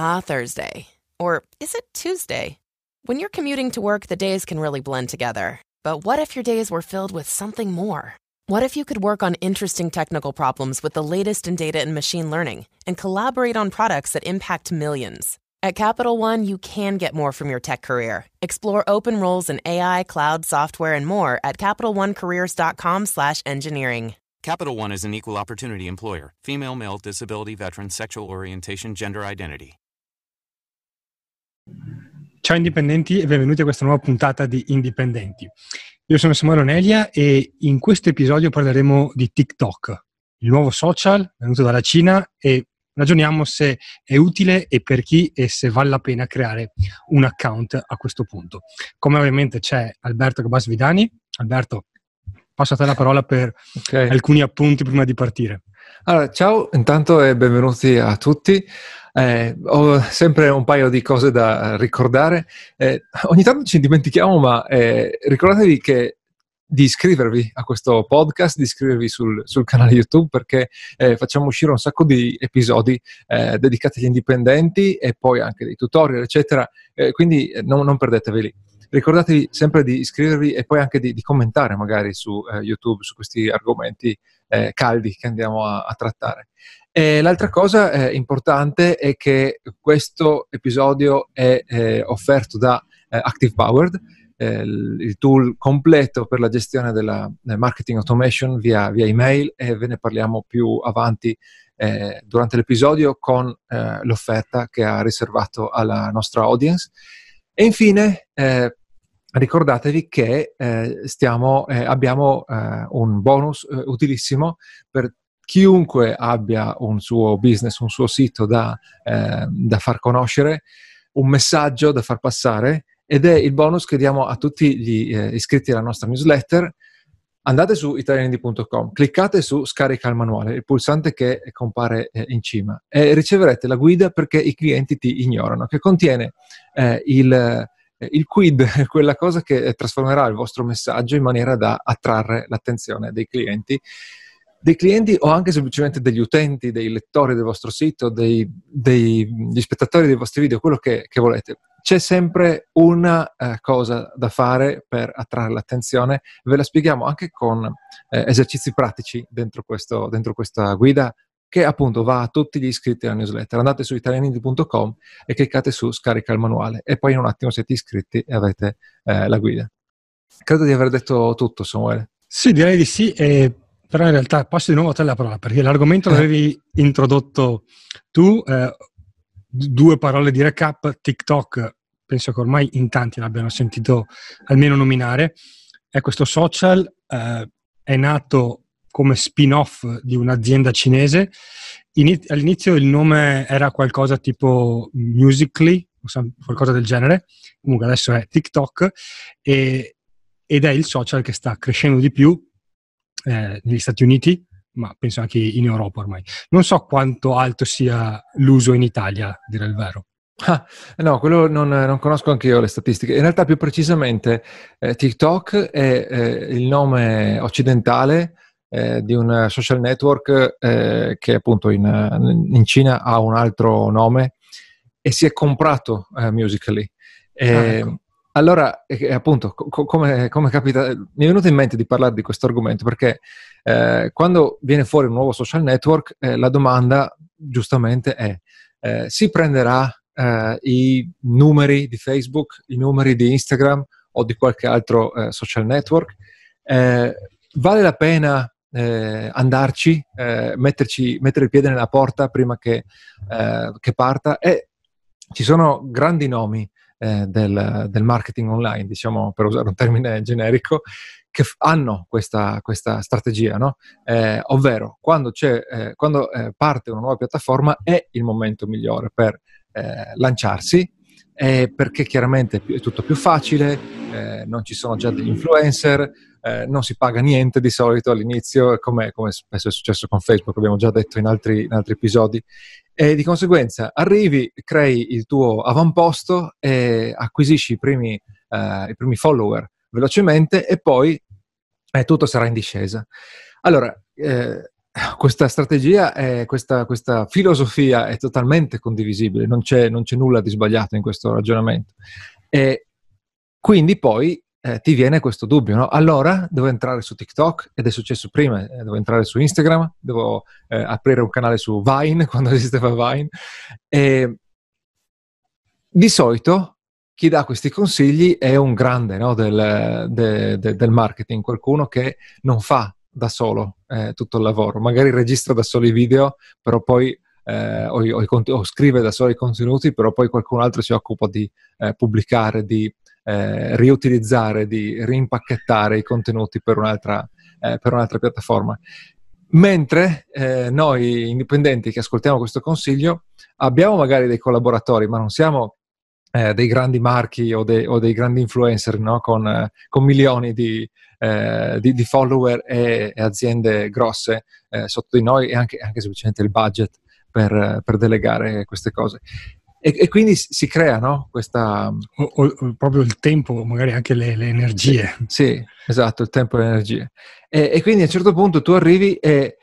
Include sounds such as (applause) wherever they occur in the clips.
Ah, Thursday. Or is it Tuesday? When you're commuting to work, the days can really blend together. But what if your days were filled with something more? What if you could work on interesting technical problems with the latest in data and machine learning and collaborate on products that impact millions? At Capital One, you can get more from your tech career. Explore open roles in AI, cloud, software, and more at CapitalOneCareers.com/engineering. Capital One is an equal opportunity employer. Female, male, disability, veteran, sexual orientation, gender identity. Ciao indipendenti e benvenuti a questa nuova puntata di Indipendenti. Io sono Samuele Onelia e in questo episodio parleremo di TikTok, il nuovo social venuto dalla Cina e ragioniamo se è utile e per chi e se vale la pena creare un account a questo punto. Come ovviamente c'è Alberto Gabasvidani. Alberto, passo a te la parola per okay. alcuni appunti prima di partire. Allora, ciao intanto e benvenuti a tutti. Eh, ho sempre un paio di cose da ricordare. Eh, ogni tanto ci dimentichiamo, ma eh, ricordatevi che di iscrivervi a questo podcast, di iscrivervi sul, sul canale YouTube perché eh, facciamo uscire un sacco di episodi eh, dedicati agli indipendenti e poi anche dei tutorial, eccetera. Eh, quindi non, non perdeteveli. Ricordatevi sempre di iscrivervi e poi anche di, di commentare magari su YouTube su questi argomenti caldi che andiamo a, a trattare. E l'altra cosa eh, importante è che questo episodio è eh, offerto da eh, Active Powered, eh, il tool completo per la gestione della marketing automation via, via, email e ve ne parliamo più avanti eh, durante l'episodio con eh, l'offerta che ha riservato alla nostra audience. E infine ricordatevi che stiamo, abbiamo un bonus utilissimo per chiunque abbia un suo business, un suo sito da, eh, da far conoscere, un messaggio da far passare ed è il bonus che diamo a tutti gli eh, iscritti alla nostra newsletter. Andate su italianindi.com, cliccate su scarica il manuale, il pulsante che compare eh, in cima e riceverete la guida perché i clienti ti ignorano, che contiene eh, il, eh, il quid, (laughs) quella cosa che trasformerà il vostro messaggio in maniera da attrarre l'attenzione dei clienti dei clienti o anche semplicemente degli utenti, dei lettori del vostro sito, dei, degli spettatori dei vostri video, quello che, che volete. C'è sempre una eh, cosa da fare per attrarre l'attenzione, ve la spieghiamo anche con eh, esercizi pratici dentro, questo, dentro questa guida che appunto va a tutti gli iscritti alla newsletter. Andate su italianindi.com e cliccate su scarica il manuale e poi in un attimo siete iscritti e avete eh, la guida. Credo di aver detto tutto, Samuele. Sì, direi di sì. E però in realtà passo di nuovo a te la parola perché l'argomento l'avevi introdotto tu, eh, due parole di recap, TikTok, penso che ormai in tanti l'abbiano sentito almeno nominare, è questo social, eh, è nato come spin-off di un'azienda cinese, In, all'inizio il nome era qualcosa tipo Musically, qualcosa del genere, comunque adesso è TikTok e, ed è il social che sta crescendo di più eh, negli Stati Uniti, ma penso anche in Europa ormai. Non so quanto alto sia l'uso in Italia, a dire il vero. Ah, no, quello non, non, conosco anche io le statistiche. In realtà, più precisamente, eh, TikTok è eh, il nome occidentale eh, di un social network eh, che appunto in, in, Cina ha un altro nome e si è comprato eh, Musically. Ah, ecco. Allora, eh, appunto, co- come, come, capita, mi è venuto in mente di parlare di questo argomento perché eh, quando viene fuori un nuovo social network, eh, la domanda giustamente è, eh, si prenderà eh, i numeri di Facebook, i numeri di Instagram o di qualche altro eh, social network? vale la pena andarci, metterci, mettere il piede nella porta prima che, che parta? E ci sono grandi nomi eh, del, del, marketing online, diciamo per usare un termine generico, che f- hanno questa, questa strategia, no? eh, ovvero quando, eh, quando eh, parte una nuova piattaforma è il momento migliore per eh, lanciarsi, perché chiaramente è tutto più facile, eh, non ci sono già degli influencer, non si paga niente di solito all'inizio, come, come spesso è successo con Facebook, abbiamo già detto in altri, in altri episodi, e di conseguenza arrivi, crei il tuo avamposto e acquisisci i primi, eh, i primi follower velocemente e poi eh, tutto sarà in discesa. Allora, eh, questa strategia, è, questa, questa, filosofia è totalmente condivisibile, non c'è, non c'è, nulla di sbagliato in questo ragionamento. E quindi poi eh, ti viene questo dubbio, no? Allora devo entrare su TikTok ed è successo prima, eh, devo entrare su Instagram, devo eh, aprire un canale su Vine (laughs) quando esisteva Vine. E di solito chi dà questi consigli è un grande no, del, de, de, del, marketing, qualcuno che non fa da solo eh, tutto il lavoro, magari registra da solo i video, però poi eh, o, o, o, scrive da solo i contenuti, però poi qualcun altro si occupa di eh, pubblicare, di eh, riutilizzare, di rimpacchettare i contenuti per un'altra, eh, per un'altra piattaforma. Mentre eh, noi indipendenti che ascoltiamo questo consiglio abbiamo magari dei collaboratori, ma non siamo eh, dei grandi marchi o, de- o, dei grandi influencer no? con, eh, con, milioni di, eh, di, di follower e, e, aziende grosse eh, sotto di noi e anche, anche semplicemente il budget per, per delegare queste cose. E, e, quindi si crea no? questa... O, o, proprio il tempo, magari anche le, le energie. Sì, sì, esatto, il tempo e le energie. E, e, quindi a un certo punto tu arrivi e,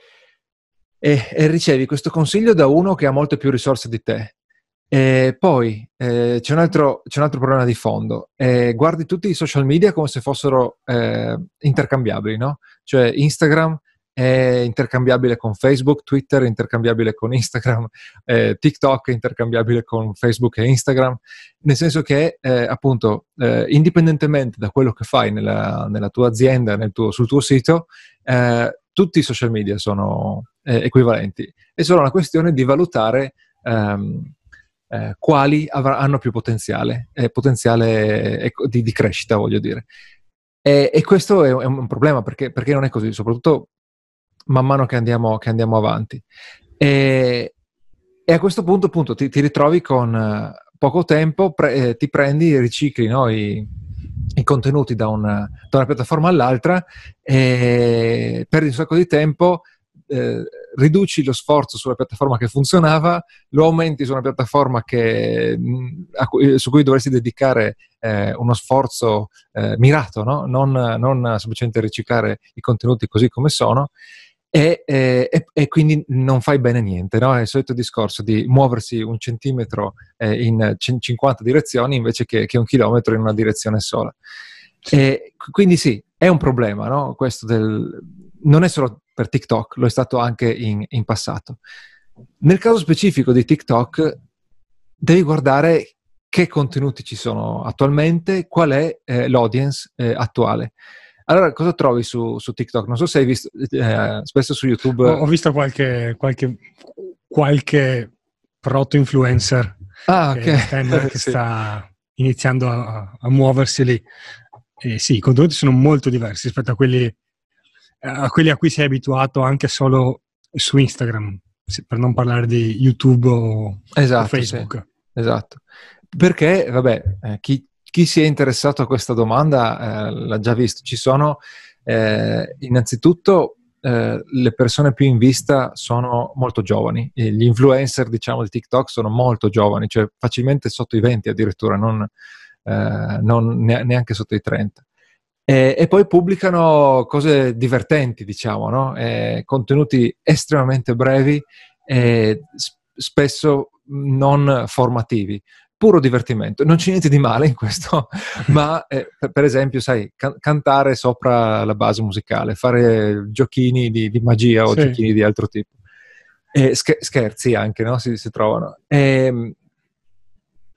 e, ricevi questo consiglio da uno che ha molte più risorse di te. E poi eh, c'è, un altro, c'è, un altro, problema di fondo. Eh, guardi tutti i social media come se fossero eh, intercambiabili, no? Cioè Instagram è intercambiabile con Facebook, Twitter è intercambiabile con Instagram, (laughs) eh, TikTok è intercambiabile con Facebook e Instagram, nel senso che eh, appunto eh, indipendentemente da quello che fai nella, nella tua azienda, nel tuo, sul tuo sito, eh, tutti i social media sono eh, equivalenti. È solo una questione di valutare ehm, eh, quali avr- hanno più potenziale, potenziale di, di, crescita, voglio dire. E, questo è un problema perché, perché non è così, soprattutto man mano che andiamo, che andiamo avanti. E, e, a questo punto appunto ti, ti ritrovi con uh, poco tempo, pre, eh, ti prendi ricicli no, i, i, contenuti da una, da una, piattaforma all'altra e perdi un sacco di tempo. Eh, riduci lo sforzo sulla piattaforma che funzionava, lo aumenti su una piattaforma che, cui, su cui dovresti dedicare eh, uno sforzo eh, mirato, no? non, non semplicemente riciclare i contenuti così come sono e, e, e, quindi non fai bene niente, no? È il solito discorso di muoversi un centimetro eh, in c- 50 direzioni invece che, che, un chilometro in una direzione sola. E quindi sì, è un problema, no? Questo del... non è solo per TikTok, lo è stato anche in, in passato. Nel caso specifico di TikTok, devi guardare che contenuti ci sono attualmente, qual è eh, l'audience eh, attuale. Allora, cosa trovi su, su TikTok? Non so se hai visto, eh, spesso su YouTube... Ho, ho visto qualche, qualche, qualche proto-influencer ah, okay. che, (laughs) che sì. sta iniziando a, a muoversi lì. E sì, i contenuti sono molto diversi rispetto a quelli, a quelli a cui sei abituato anche solo su Instagram, per non parlare di YouTube o, esatto, o Facebook. Sì. Esatto. Perché, vabbè, eh, chi, chi si è interessato a questa domanda eh, l'ha già visto. Ci sono eh, innanzitutto eh, le persone più in vista sono molto giovani, gli influencer diciamo di TikTok sono molto giovani, cioè facilmente sotto i 20 addirittura, non, eh, non neanche sotto i 30. E, e, poi pubblicano cose divertenti, diciamo, no? contenuti estremamente brevi e spesso non formativi puro divertimento. Non c'è niente di male in questo, (laughs) ma eh, per esempio, sai, can- cantare sopra la base musicale, fare giochini di, di magia o sì. giochini di altro tipo. E sch- scherzi anche, no? Si, si trovano. E, ehm,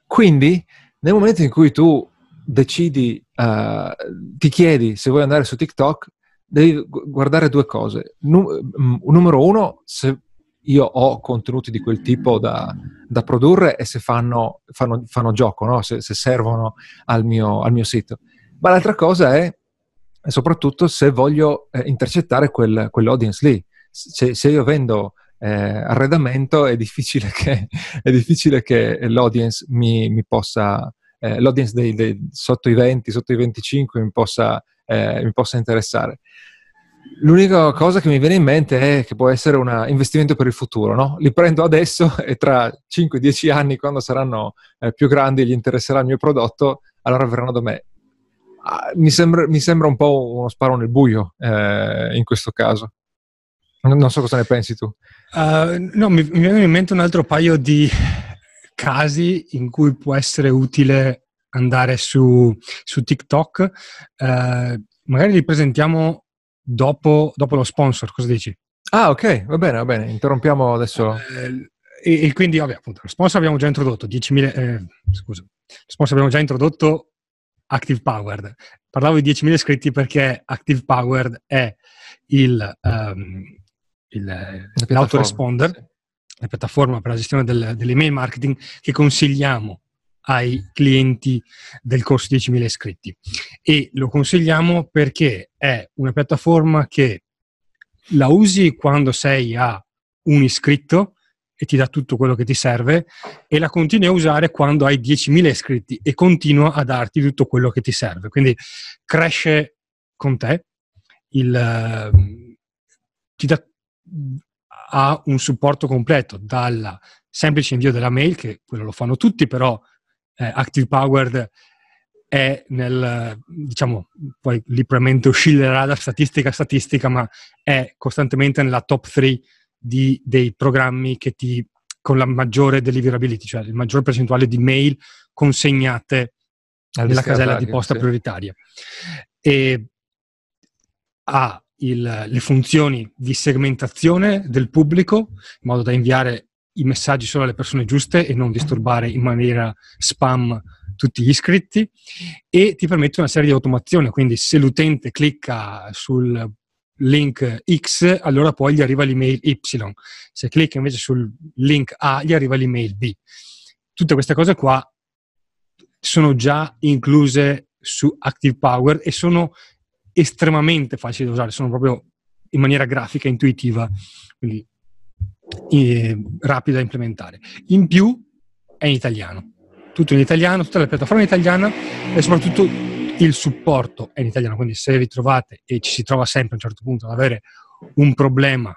quindi, nel momento in cui tu decidi, uh, ti chiedi se vuoi andare su TikTok, devi guardare due cose. Num- numero uno, se io ho contenuti di quel tipo da, da produrre e se fanno, fanno, fanno gioco, no? se, se, servono al mio, al mio, sito. Ma l'altra cosa è soprattutto se voglio eh, intercettare quel, quell'audience lì. Se, se io vendo eh, arredamento è difficile che, (laughs) è difficile che l'audience mi, mi possa, eh, l'audience dei, dei, sotto i 20, sotto i 25 mi possa, eh, mi possa interessare. L'unica cosa che mi viene in mente è che può essere un investimento per il futuro, no? Li prendo adesso (laughs) e tra 5-10 anni, quando saranno eh, più grandi e gli interesserà il mio prodotto, allora verranno da me. Ah, mi, sembra, mi, sembra, un po' uno sparo nel buio eh, in questo caso. Non so cosa ne pensi tu. Uh, no, mi, mi viene in mente un altro paio di casi in cui può essere utile andare su, su TikTok. Uh, magari li presentiamo dopo, dopo, lo sponsor, cosa dici? Ah, ok, va bene, va bene. Interrompiamo adesso. Uh, e, e, quindi, vabbè, appunto, lo sponsor abbiamo già introdotto 10.000, eh, scusa, lo sponsor abbiamo già introdotto Active Powered. Parlavo di 10.000 iscritti perché Active Powered è il, um, il, l'autoresponder, sì. la piattaforma per la gestione del, dell'email marketing che consigliamo ai clienti del corso 10.000 iscritti. E lo consigliamo perché è una piattaforma che la usi quando sei a un iscritto e ti dà tutto quello che ti serve e la continui a usare quando hai 10.000 iscritti e continua a darti tutto quello che ti serve. Quindi cresce con te, il, ti dà, ha un supporto completo dal semplice invio della mail, che quello lo fanno tutti, però eh, Active Powered è nel, diciamo, poi lì probabilmente oscillerà da statistica a statistica, ma è costantemente nella top 3 di, dei programmi che ti con la maggiore deliverability, cioè il maggior percentuale di mail consegnate nella casella di posta sì. prioritaria. E ha il, le funzioni di segmentazione del pubblico in modo da inviare i messaggi solo alle persone giuste e non disturbare in maniera spam tutti gli iscritti e ti permette una serie di automazioni, quindi se l'utente clicca sul link X, allora poi gli arriva l'email Y. Se clicca invece sul link A, gli arriva l'email B. Tutte queste cose qua sono già incluse su Active Power e sono estremamente facili da usare, sono proprio in maniera grafica, intuitiva, quindi rapida da implementare. In più è in italiano, tutto in italiano, tutta la piattaforma è in italiana e soprattutto il supporto è in italiano, quindi se vi trovate e ci si trova sempre a un certo punto ad avere un problema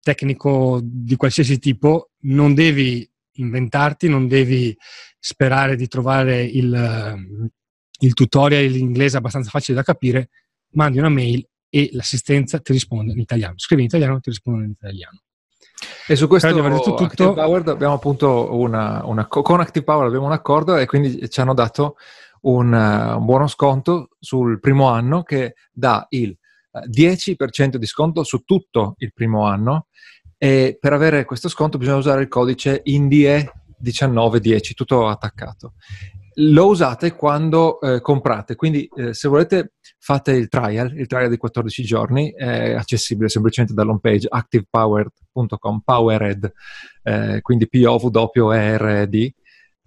tecnico di qualsiasi tipo, non devi inventarti, non devi sperare di trovare il, il tutorial in inglese abbastanza facile da capire, mandi una mail e l'assistenza ti risponde in italiano. Scrivi in italiano ti risponde in italiano. E su questo detto tutto, Power abbiamo appunto una, una, con Active Power abbiamo un accordo e quindi ci hanno dato un, uh, un buono sconto sul primo anno che dà il 10% eh, di sconto su tutto il primo anno e per avere questo sconto bisogna usare il codice INDIE1910, tutto attaccato. Lo usate quando eh, comprate, quindi eh, se volete fate il trial, il trial di 14 giorni, è accessibile semplicemente dall'home page activepowered.com, powered, eh, quindi P-O-W-E-R-D.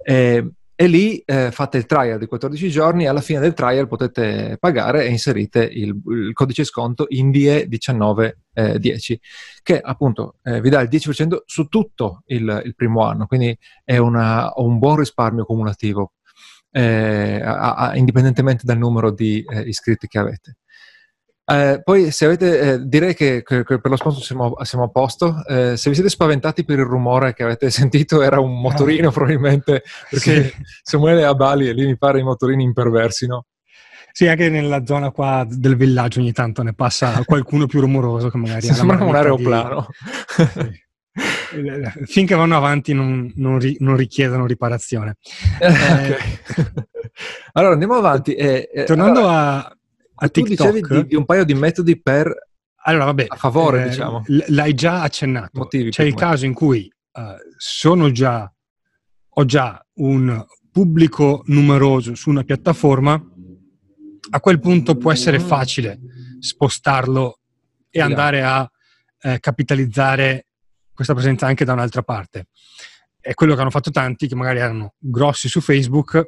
Eh, e lì eh, fate il trial di 14 giorni e alla fine del trial potete pagare e inserite il, il codice sconto INDIE1910 eh, che appunto eh, vi dà il 10% su tutto il, il primo anno, quindi è una, un buon risparmio cumulativo eh, a, a, indipendentemente dal numero di eh, iscritti che avete. Eh, poi se avete, eh, direi che, che, che, per lo sponsor siamo, siamo a posto. Eh, se vi siete spaventati per il rumore che avete (laughs) sentito, era un motorino probabilmente, perché sì. Samuele a Bali e lì mi pare i motorini imperversino. Sì, anche nella zona qua del villaggio ogni tanto ne passa qualcuno più rumoroso che magari... Sembra un aeroplano. Di... (laughs) Sì. Finché vanno avanti non, non, ri, non richiedono riparazione. okay. (laughs) allora andiamo avanti. Eh, tornando allora... a a tu TikTok. dicevi di, di, un paio di metodi per allora, vabbè, a favore, eh, diciamo. L'hai già accennato. Motivi C'è il caso in cui uh, sono già, ho già un pubblico numeroso su una piattaforma, a quel punto può essere mm. facile spostarlo e andare a eh, capitalizzare questa presenza anche da un'altra parte. È quello che hanno fatto tanti che magari erano grossi su Facebook e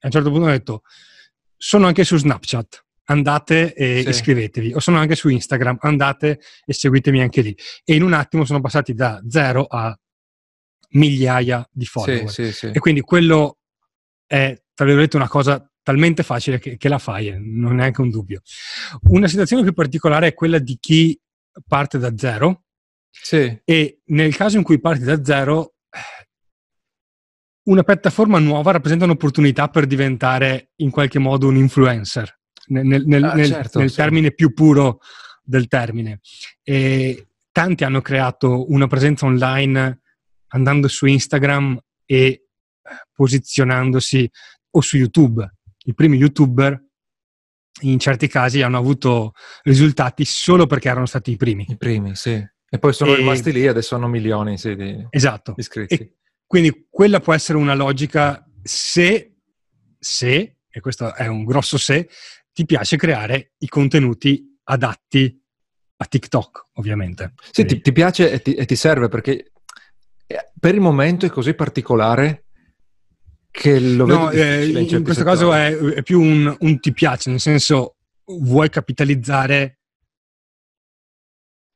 a un certo punto hanno detto sono anche su Snapchat andate e sì. iscrivetevi. O sono anche su Instagram, andate e seguitemi anche lì. E in un attimo sono passati da zero a migliaia di follower. Sì, sì, e quindi quello è, tra virgolette, una cosa talmente facile che, che la fai, eh, non è neanche un dubbio. Una situazione più particolare è quella di chi parte da zero. E nel caso in cui parti da zero, una piattaforma nuova rappresenta un'opportunità per diventare in qualche modo un influencer nel, nel, ah, nel, certo, nel sì. termine più puro del termine. E tanti hanno creato una presenza online andando su Instagram e posizionandosi o su YouTube. I primi YouTuber in certi casi hanno avuto risultati solo perché erano stati i primi. I primi, sì. E poi sono e... rimasti lì, adesso hanno milioni sì, di esatto. iscritti. E quindi quella può essere una logica se, se, e questo è un grosso se, ti piace creare i contenuti adatti a TikTok, ovviamente. Sì, ti, ti, piace e ti, e ti serve perché eh, per il momento è così particolare che lo no, eh, in, in questo caso è, è più un, un, ti piace, nel senso vuoi capitalizzare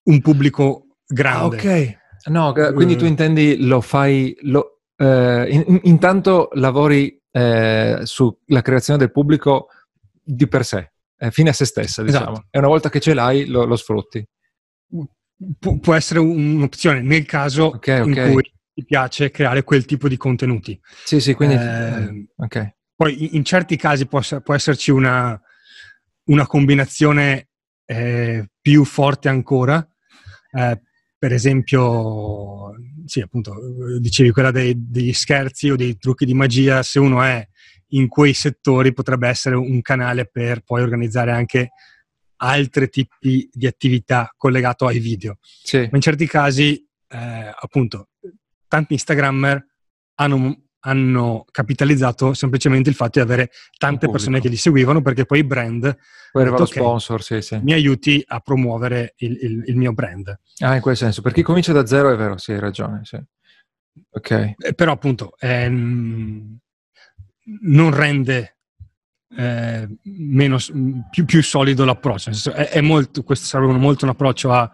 un pubblico grande. Ah, ok. No, quindi tu intendi lo fai, lo, eh, in, intanto lavori eh, sulla creazione del pubblico di per sé, eh, fine a se stessa, diciamo. Esatto. E una volta che ce l'hai lo, lo sfrutti. Pu- può essere un'opzione nel caso okay, okay. in cui ti piace creare quel tipo di contenuti. Sì, sì, quindi... Eh, okay. Poi in, certi casi può, può esserci una, una combinazione eh, più forte ancora. Eh, per esempio, sì, appunto, dicevi quella dei, degli scherzi o dei trucchi di magia, se uno è in quei settori potrebbe essere un canale per poi organizzare anche altri tipi di attività collegato ai video. Sì. Ma in certi casi, eh, appunto, tanti Instagrammer hanno, hanno, capitalizzato semplicemente il fatto di avere tante persone che li seguivano perché poi i brand poi detto, lo sponsor, sì, sì. mi aiuti a promuovere il, il, il, mio brand. Ah, in quel senso, per chi comincia da zero è vero, sì, hai ragione. Sì. Ok. Eh, però appunto ehm, non rende eh, meno, più, più, solido l'approccio. È, è molto, questo sarebbe molto un approccio a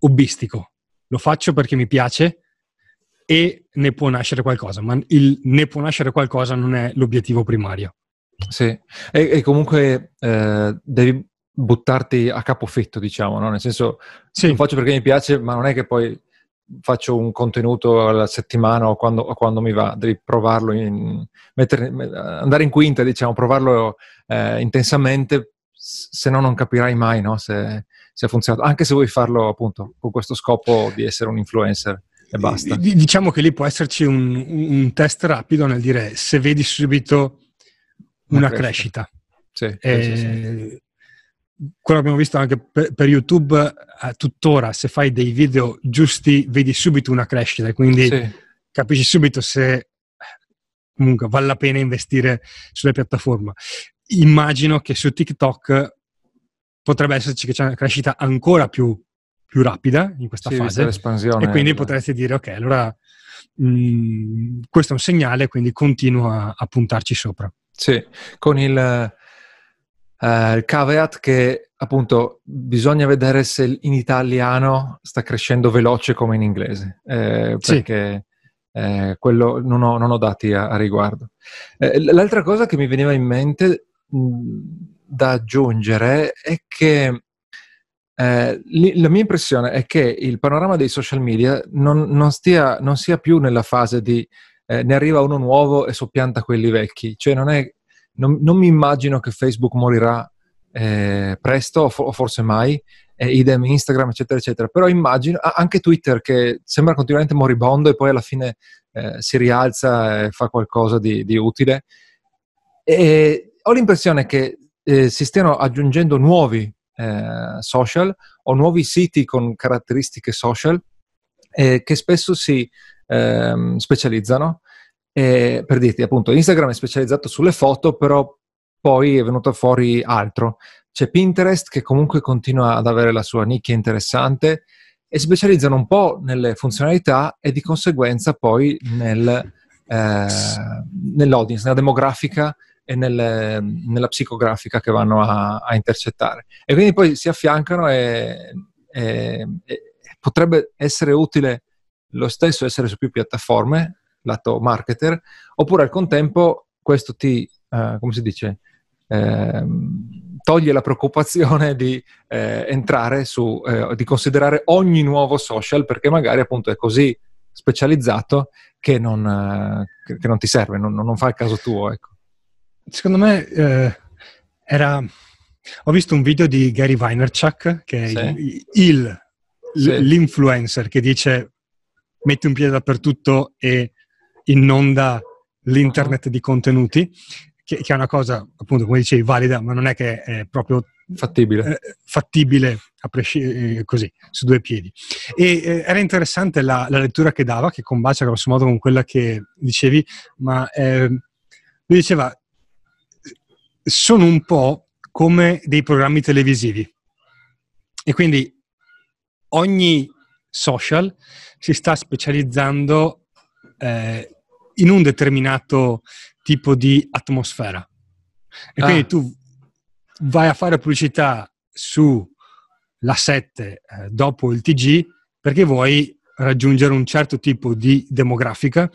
hobbistico. Lo faccio perché mi piace, e ne può nascere qualcosa, ma il ne può nascere qualcosa non è l'obiettivo primario. Sì, e, e comunque eh, devi buttarti a capofitto, diciamo, no? nel senso sì. lo faccio perché mi piace, ma non è che poi faccio un contenuto alla settimana o quando, o quando mi va, devi provarlo, in, mettere, andare in quinta, diciamo, provarlo eh, intensamente, se no non capirai mai no? se, se ha funzionato, anche se vuoi farlo appunto con questo scopo di essere un influencer e basta. Diciamo che lì può esserci un, un test rapido nel dire se vedi subito una, una crescita. crescita. Sì, sì, sì, quello abbiamo visto anche per, per YouTube, eh, tuttora se fai dei video giusti vedi subito una crescita, quindi capisci subito se comunque vale la pena investire sulle piattaforme. Immagino che su TikTok potrebbe esserci che c'è una crescita ancora più più rapida in questa sì, fase. l'espansione e quindi potresti dire ok allora mh, questo è un segnale quindi continuo a, a puntarci sopra. Sì con il, uh, il caveat che appunto bisogna vedere se in italiano sta crescendo veloce come in inglese eh, perché sì. eh, quello non ho, non ho, dati a, a riguardo. Eh, l'altra cosa che mi veniva in mente mh, da aggiungere è che eh, la mia impressione è che il panorama dei social media non, non, stia, non sia più nella fase di eh, ne arriva uno nuovo e soppianta quelli vecchi. Cioè non, è, non, non mi immagino che Facebook morirà eh, presto o, o, forse mai, idem Instagram, eccetera, eccetera. Però immagino anche Twitter che sembra continuamente moribondo e poi alla fine eh, si rialza e fa qualcosa di, di utile. E ho l'impressione che eh, si stiano aggiungendo nuovi eh, social o nuovi siti con caratteristiche social eh, che spesso si ehm, specializzano. E, per dirti, appunto, Instagram è specializzato sulle foto, però poi è venuto fuori altro. C'è Pinterest che comunque continua ad avere la sua nicchia interessante e specializzano un po' nelle funzionalità e di conseguenza poi nel, eh, nell'audience, nella demografica e nelle, nella psicografica che vanno a, a, intercettare. E quindi poi si affiancano e, e, e, potrebbe essere utile lo stesso essere su più piattaforme, lato marketer, oppure al contempo questo ti, uh, come si dice, eh, toglie la preoccupazione di eh, entrare su, eh, di considerare ogni nuovo social perché magari appunto è così specializzato che non, eh, che non ti serve, non, non, fa il caso tuo. Ecco secondo me eh, era... Ho visto un video di Gary Vaynerchuk, che è sì. il, sì. l'influencer che dice metti un piede dappertutto e inonda l'internet uh-huh. di contenuti, che, che, è una cosa, appunto, come dicevi, valida, ma non è che è proprio fattibile, eh, fattibile presci- eh, così, su due piedi. E eh, era interessante la, la, lettura che dava, che combacia grosso modo con quella che dicevi, ma eh, lui diceva, sono un po' come dei programmi televisivi. E quindi ogni social si sta specializzando eh, in un determinato tipo di atmosfera. E ah. quindi tu vai a fare pubblicità sulla 7 eh, dopo il TG perché vuoi raggiungere un certo tipo di demografica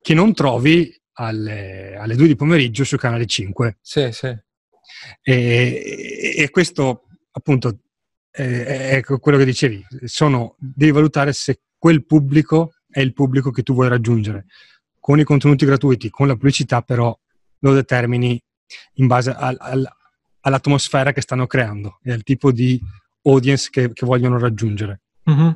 che non trovi alle, alle 2 di pomeriggio su canale 5. Sì, sì. E, e questo appunto è, quello che dicevi, sono, devi valutare se quel pubblico è il pubblico che tu vuoi raggiungere. Con i contenuti gratuiti, con la pubblicità però lo determini in base al, al, all'atmosfera che stanno creando e al tipo di audience che, che vogliono raggiungere. Mm-hmm.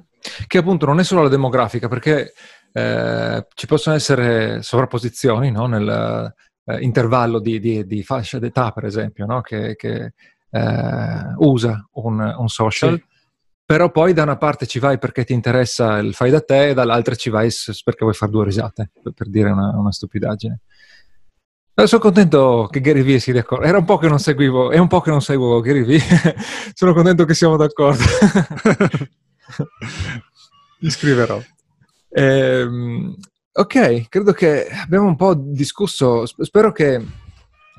Che appunto non è solo la demografica, perché eh, ci possono essere sovrapposizioni no? nell'intervallo eh, di, di, di, fascia d'età, per esempio, no? che, che eh, usa un, un social. Sì. Però poi da una parte ci vai perché ti interessa il fai da te e dall'altra ci vai perché vuoi fare due risate, per dire una, una stupidaggine. Sono contento che Gary Vee sia d'accordo. Era un po' che non seguivo, è un po' che non seguo Gary Vee. (laughs) Sono contento che siamo d'accordo. Mi (laughs) scriverò. Ehm, ok, credo che abbiamo un po' discusso. Spero che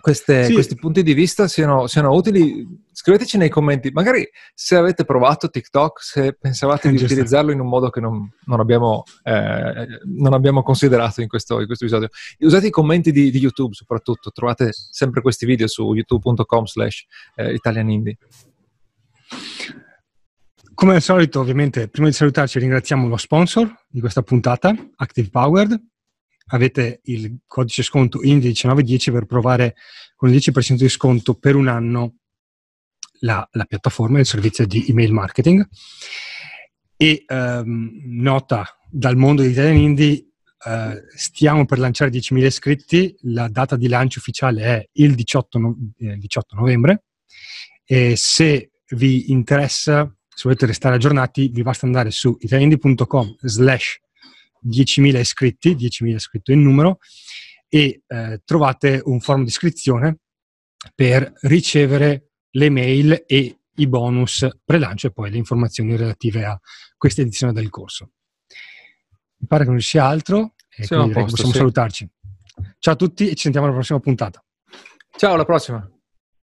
queste, sì. questi punti di vista siano, siano, utili. Scriveteci nei commenti, magari se avete provato TikTok, se pensavate di utilizzarlo in un modo che non, non, abbiamo, eh, non abbiamo, considerato in questo, in questo, episodio. Usate i commenti di, di, YouTube soprattutto, trovate sempre questi video su youtube.com slash eh, italianindie. Come al solito, ovviamente, prima di salutarci ringraziamo lo sponsor di questa puntata, Active Powered, avete il codice sconto INDI1910 per provare con il 10% di sconto per un anno la, la piattaforma e il servizio di email marketing. E ehm, nota dal mondo di Italian Indie, eh, stiamo per lanciare 10.000 iscritti, la data di lancio ufficiale è il 18, no, eh, 18 novembre. E se vi interessa, se volete restare aggiornati, vi basta andare su italianindie.com slash 10.000 iscritti, 10.000 iscritti in numero, e eh, trovate un forum di iscrizione per ricevere le mail e i bonus pre-lancio e poi le informazioni relative a questa edizione del corso. Mi pare che non ci sia altro e Siamo posto, possiamo sì. salutarci. Ciao a tutti e ci sentiamo alla prossima puntata. Ciao, alla prossima.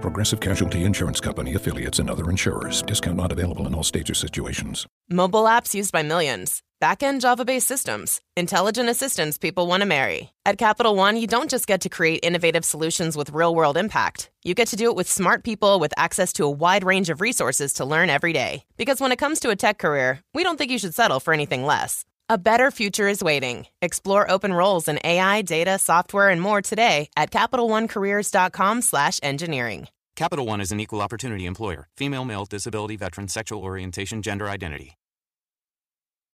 Progressive Casualty Insurance Company affiliates and other insurers. Discount not available in all states or situations. Mobile apps used by millions. Backend Java based systems. Intelligent assistants people want to marry. At Capital One, you don't just get to create innovative solutions with real world impact. You get to do it with smart people with access to a wide range of resources to learn every day. Because when it comes to a tech career, we don't think you should settle for anything less. A better future is waiting. Explore open roles in AI, data, software, and more today at CapitalOneCareers.com/engineering. Capital One is an equal opportunity employer. Female, male, disability, veteran, sexual orientation, gender identity.